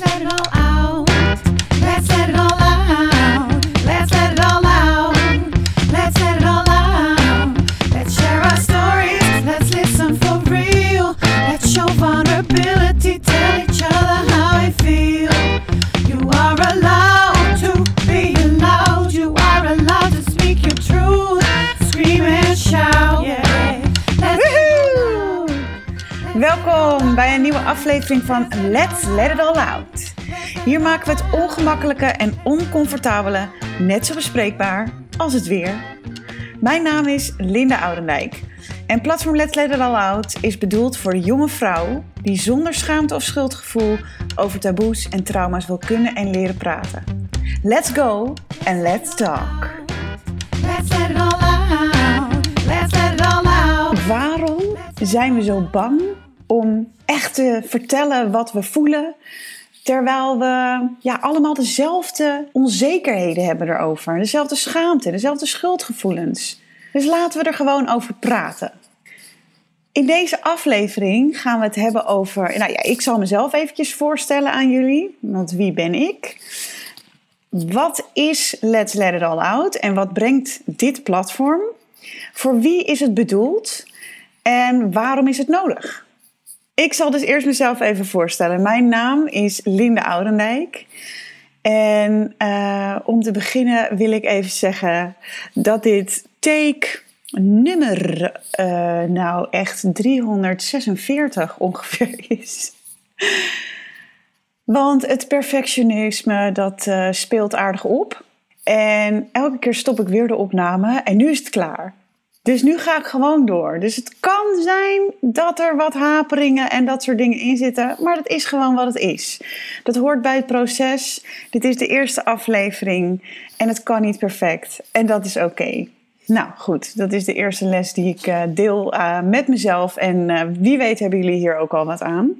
Let's let it all bij een nieuwe aflevering van Let's Let It All Out. Hier maken we het ongemakkelijke en oncomfortabele net zo bespreekbaar als het weer. Mijn naam is Linda Oudendijk en platform Let's Let It All Out is bedoeld voor de jonge vrouw die zonder schaamte of schuldgevoel over taboes en trauma's wil kunnen en leren praten. Let's go and let's talk. Let's let it all out. Let's let it all out. Waarom zijn we zo bang om echt te vertellen wat we voelen, terwijl we ja, allemaal dezelfde onzekerheden hebben erover, dezelfde schaamte, dezelfde schuldgevoelens? Dus laten we er gewoon over praten. In deze aflevering gaan we het hebben over. Nou ja, ik zal mezelf eventjes voorstellen aan jullie, want wie ben ik? Wat is Let's Let It All Out en wat brengt dit platform? Voor wie is het bedoeld en waarom is het nodig? Ik zal dus eerst mezelf even voorstellen. Mijn naam is Linde Oudendijk. En eh, om te beginnen wil ik even zeggen dat dit take nummer, eh, nou echt 346 ongeveer is. Want het perfectionisme, dat eh, speelt aardig op. En elke keer stop ik weer de opname en nu is het klaar. Dus nu ga ik gewoon door. Dus het kan zijn dat er wat haperingen en dat soort dingen in zitten. Maar dat is gewoon wat het is. Dat hoort bij het proces. Dit is de eerste aflevering. En het kan niet perfect. En dat is oké. Nou goed, dat is de eerste les die ik eh, deel eh, met mezelf. En eh, wie weet hebben jullie hier ook al wat aan.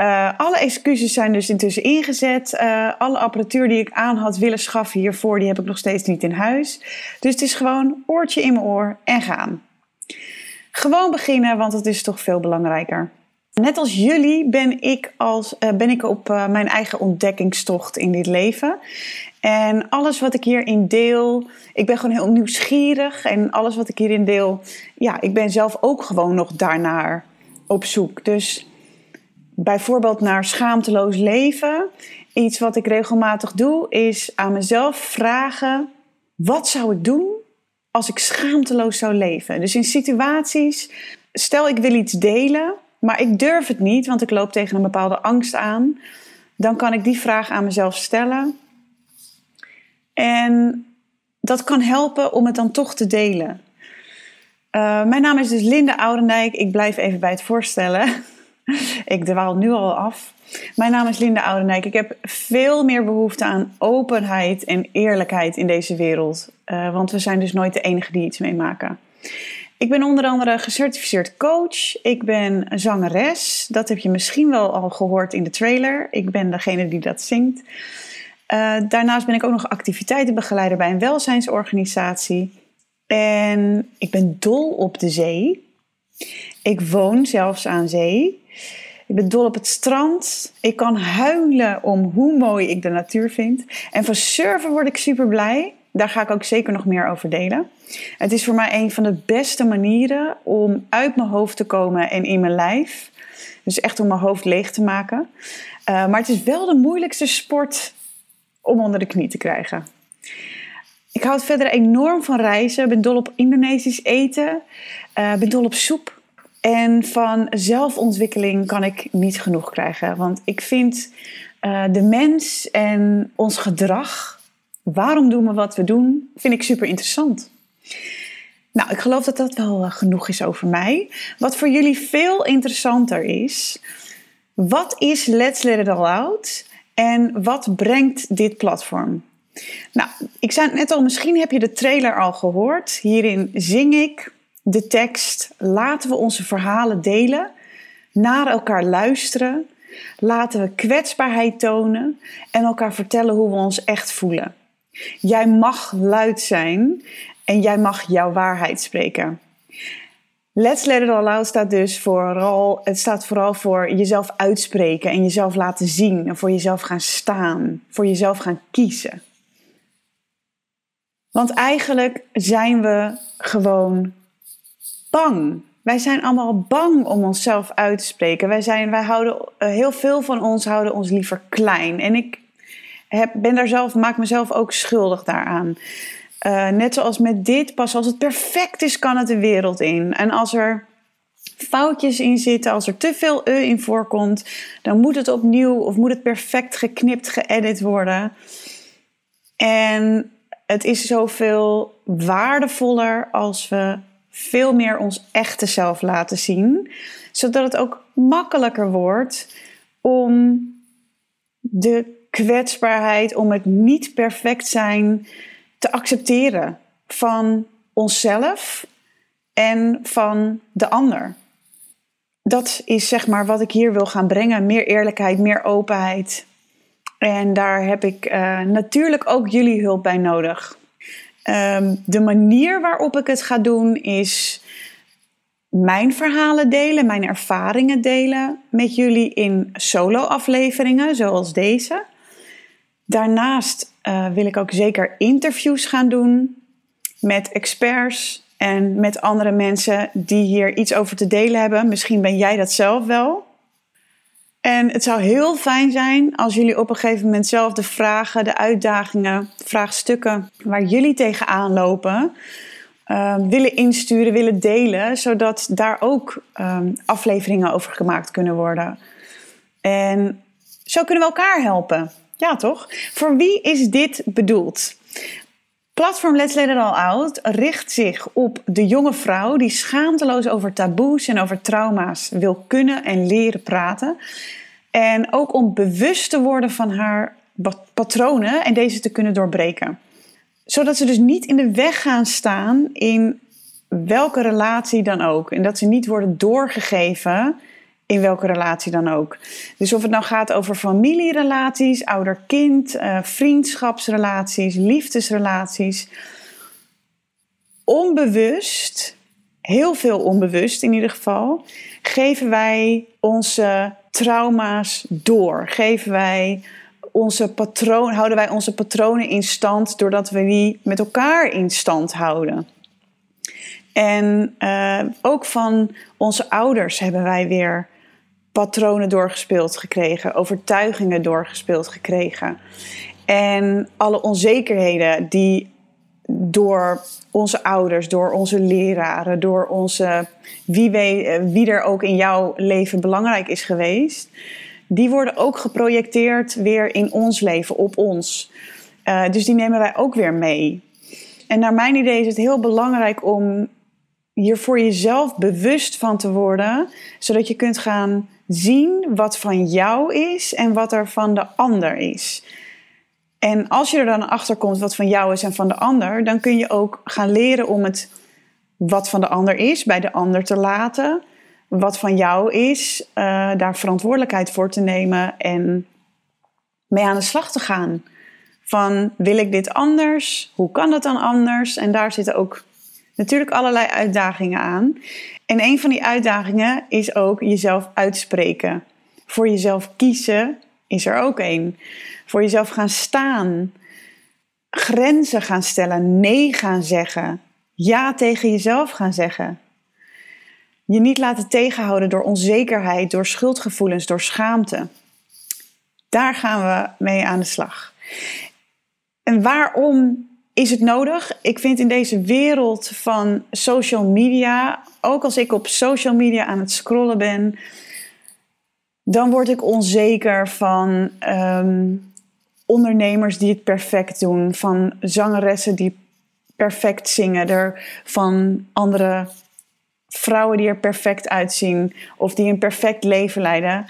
Uh, alle excuses zijn dus intussen ingezet. Uh, alle apparatuur die ik aan had willen schaffen hiervoor, die heb ik nog steeds niet in huis. Dus het is gewoon oortje in mijn oor en gaan. Gewoon beginnen, want het is toch veel belangrijker. Net als jullie ben ik, als, uh, ben ik op mijn eigen ontdekkingstocht in dit leven. En alles wat ik hierin deel, ik ben gewoon heel nieuwsgierig. En alles wat ik hierin deel, ja, ik ben zelf ook gewoon nog daarnaar op zoek. Dus bijvoorbeeld naar schaamteloos leven. Iets wat ik regelmatig doe, is aan mezelf vragen: wat zou ik doen als ik schaamteloos zou leven? Dus in situaties, stel ik wil iets delen, maar ik durf het niet, want ik loop tegen een bepaalde angst aan. Dan kan ik die vraag aan mezelf stellen. En dat kan helpen om het dan toch te delen. Uh, mijn naam is dus Linde Oudendijk. Ik blijf even bij het voorstellen. ik dwaal nu al af. Mijn naam is Linda Oudenijk. Ik heb veel meer behoefte aan openheid en eerlijkheid in deze wereld. Uh, want we zijn dus nooit de enige die iets meemaken. Ik ben onder andere gecertificeerd coach. Ik ben zangeres. Dat heb je misschien wel al gehoord in de trailer. Ik ben degene die dat zingt. Uh, daarnaast ben ik ook nog activiteitenbegeleider bij een welzijnsorganisatie. En ik ben dol op de zee. Ik woon zelfs aan zee. Ik ben dol op het strand. Ik kan huilen om hoe mooi ik de natuur vind. En van surfen word ik super blij. Daar ga ik ook zeker nog meer over delen. Het is voor mij een van de beste manieren om uit mijn hoofd te komen en in mijn lijf. Dus echt om mijn hoofd leeg te maken. Uh, maar het is wel de moeilijkste sport om onder de knie te krijgen. Ik houd verder enorm van reizen. Ben dol op Indonesisch eten. Uh, ben dol op soep. En van zelfontwikkeling kan ik niet genoeg krijgen. Want ik vind uh, de mens en ons gedrag, waarom doen we wat we doen, vind ik super interessant. Nou, ik geloof dat dat wel uh, genoeg is over mij. Wat voor jullie veel interessanter is, wat is Let's Let It All Out en wat brengt dit platform? Nou, ik zei het net al, misschien heb je de trailer al gehoord. Hierin zing ik de tekst. Laten we onze verhalen delen, naar elkaar luisteren. Laten we kwetsbaarheid tonen en elkaar vertellen hoe we ons echt voelen. Jij mag luid zijn en jij mag jouw waarheid spreken. Let's Let It All Out staat dus vooral, het staat vooral voor jezelf uitspreken en jezelf laten zien en voor jezelf gaan staan, voor jezelf gaan kiezen. Want eigenlijk zijn we gewoon bang. Wij zijn allemaal bang om onszelf uit te spreken. Wij, zijn, wij houden, eh, heel veel van ons houden ons liever klein. En ik heb, ben daar zelf, maak mezelf ook schuldig daaraan. Uh, net zoals met dit, pas als het perfect is, kan het de wereld in. En als er foutjes in zitten, als er te veel e in voorkomt, dan moet het opnieuw of moet het perfect geknipt, geëdit worden. En het is zoveel waardevoller als we veel meer ons echte zelf laten zien, zodat het ook makkelijker wordt om de kwetsbaarheid, om het niet perfect zijn te accepteren van onszelf en van de ander. Dat is zeg maar wat ik hier wil gaan brengen: meer eerlijkheid, meer openheid. En daar heb ik uh, natuurlijk ook jullie hulp bij nodig. Um, de manier waarop ik het ga doen is mijn verhalen delen, mijn ervaringen delen met jullie in solo-afleveringen zoals deze. Daarnaast uh, wil ik ook zeker interviews gaan doen met experts en met andere mensen die hier iets over te delen hebben. Misschien ben jij dat zelf wel. En het zou heel fijn zijn als jullie op een gegeven moment zelf de vragen, de uitdagingen, vraagstukken waar jullie tegenaan lopen, uh, willen insturen, willen delen, zodat daar ook um, afleveringen over gemaakt kunnen worden. En zo kunnen we elkaar helpen. Ja, toch? Voor wie is dit bedoeld? Platform Let's Let It All Out richt zich op de jonge vrouw die schaamteloos over taboes en over trauma's wil kunnen en leren praten. En ook om bewust te worden van haar patronen en deze te kunnen doorbreken. Zodat ze dus niet in de weg gaan staan in welke relatie dan ook. En dat ze niet worden doorgegeven in welke relatie dan ook. Dus of het nou gaat over familierelaties, ouder-kind, uh, vriendschapsrelaties, liefdesrelaties. Onbewust, heel veel onbewust in ieder geval, geven wij onze trauma's door. Geven wij onze patroon, houden wij onze patronen in stand doordat we die met elkaar in stand houden. En uh, ook van onze ouders hebben wij weer patronen doorgespeeld gekregen, overtuigingen doorgespeeld gekregen. En alle onzekerheden die door onze ouders, door onze leraren, door onze, wie, wie er ook in jouw leven belangrijk is geweest, die worden ook geprojecteerd weer in ons leven, op ons. Uh, dus die nemen wij ook weer mee. En naar mijn idee is het heel belangrijk om hier voor jezelf bewust van te worden, zodat je kunt gaan zien wat van jou is en wat er van de ander is. En als je er dan achter komt wat van jou is en van de ander, dan kun je ook gaan leren om het wat van de ander is bij de ander te laten. Wat van jou is, uh, daar verantwoordelijkheid voor te nemen en mee aan de slag te gaan. Van wil ik dit anders? Hoe kan dat dan anders? En daar zitten ook natuurlijk allerlei uitdagingen aan. En een van die uitdagingen is ook jezelf uitspreken. Voor jezelf kiezen is er ook een. Voor jezelf gaan staan. Grenzen gaan stellen. Nee gaan zeggen. Ja tegen jezelf gaan zeggen. Je niet laten tegenhouden door onzekerheid, door schuldgevoelens, door schaamte. Daar gaan we mee aan de slag. En waarom is het nodig? Ik vind in deze wereld van social media, ook als ik op social media aan het scrollen ben, dan word ik onzeker van um, ondernemers die het perfect doen, van zangeressen die perfect zingen, er, van andere vrouwen die er perfect uitzien of die een perfect leven leiden.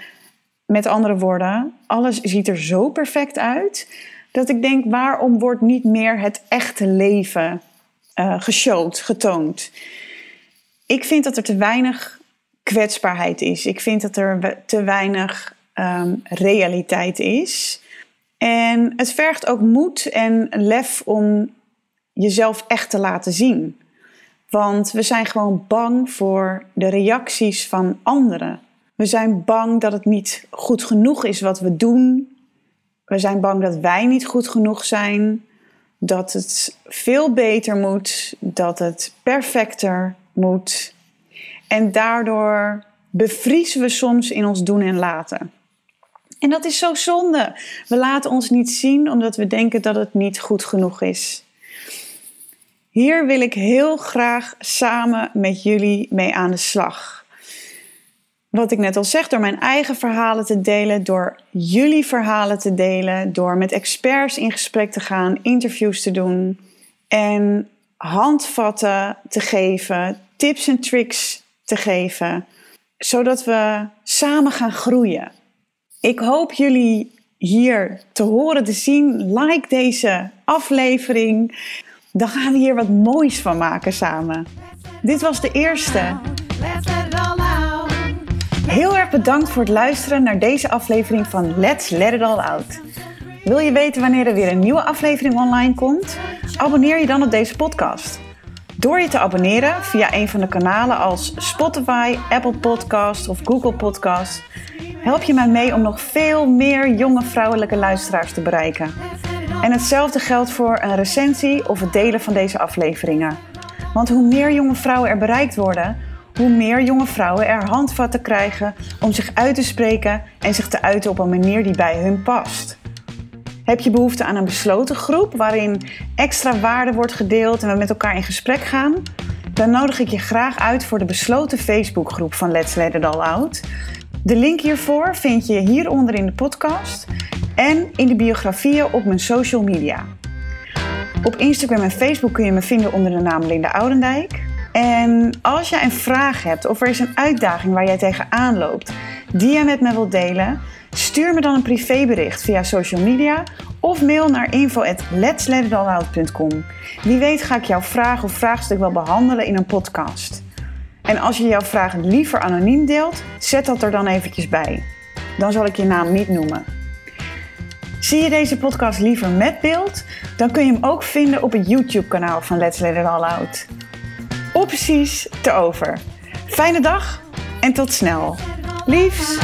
Met andere woorden, alles ziet er zo perfect uit dat ik denk, waarom wordt niet meer het echte leven uh, geshowd, getoond? Ik vind dat er te weinig kwetsbaarheid is. Ik vind dat er te weinig um, realiteit is. En het vergt ook moed en lef om jezelf echt te laten zien. Want we zijn gewoon bang voor de reacties van anderen. We zijn bang dat het niet goed genoeg is wat we doen. We zijn bang dat wij niet goed genoeg zijn. Dat het veel beter moet. Dat het perfecter moet. En daardoor bevriezen we soms in ons doen en laten. En dat is zo zonde. We laten ons niet zien omdat we denken dat het niet goed genoeg is. Hier wil ik heel graag samen met jullie mee aan de slag. Wat ik net al zeg, door mijn eigen verhalen te delen, door jullie verhalen te delen, door met experts in gesprek te gaan, interviews te doen en handvatten te geven, tips en tricks te geven, zodat we samen gaan groeien. Ik hoop jullie hier te horen, te zien. Like deze aflevering. Dan gaan we hier wat moois van maken samen. Dit was de eerste. Heel erg bedankt voor het luisteren naar deze aflevering van Let's Let It All Out. Wil je weten wanneer er weer een nieuwe aflevering online komt? Abonneer je dan op deze podcast. Door je te abonneren via een van de kanalen als Spotify, Apple Podcast of Google Podcast, help je mij mee om nog veel meer jonge vrouwelijke luisteraars te bereiken. En hetzelfde geldt voor een recensie of het delen van deze afleveringen. Want hoe meer jonge vrouwen er bereikt worden, hoe meer jonge vrouwen er handvatten krijgen om zich uit te spreken en zich te uiten op een manier die bij hun past. Heb je behoefte aan een besloten groep waarin extra waarde wordt gedeeld en we met elkaar in gesprek gaan? Dan nodig ik je graag uit voor de besloten Facebookgroep van Let's Let It All Out. De link hiervoor vind je hieronder in de podcast en in de biografieën op mijn social media. Op Instagram en Facebook kun je me vinden onder de naam Linda Oudendijk. En als jij een vraag hebt of er is een uitdaging waar jij tegenaan loopt die jij met me wilt delen, stuur me dan een privébericht via social media of mail naar info@letsletitallOut.com. Wie weet ga ik jouw vraag of vraagstuk wel behandelen in een podcast. En als je jouw vraag liever anoniem deelt, zet dat er dan eventjes bij. Dan zal ik je naam niet noemen. Zie je deze podcast liever met beeld? Dan kun je hem ook vinden op het YouTube-kanaal van Let's Let It All Out. Opties te over. Fijne dag en tot snel. Liefs!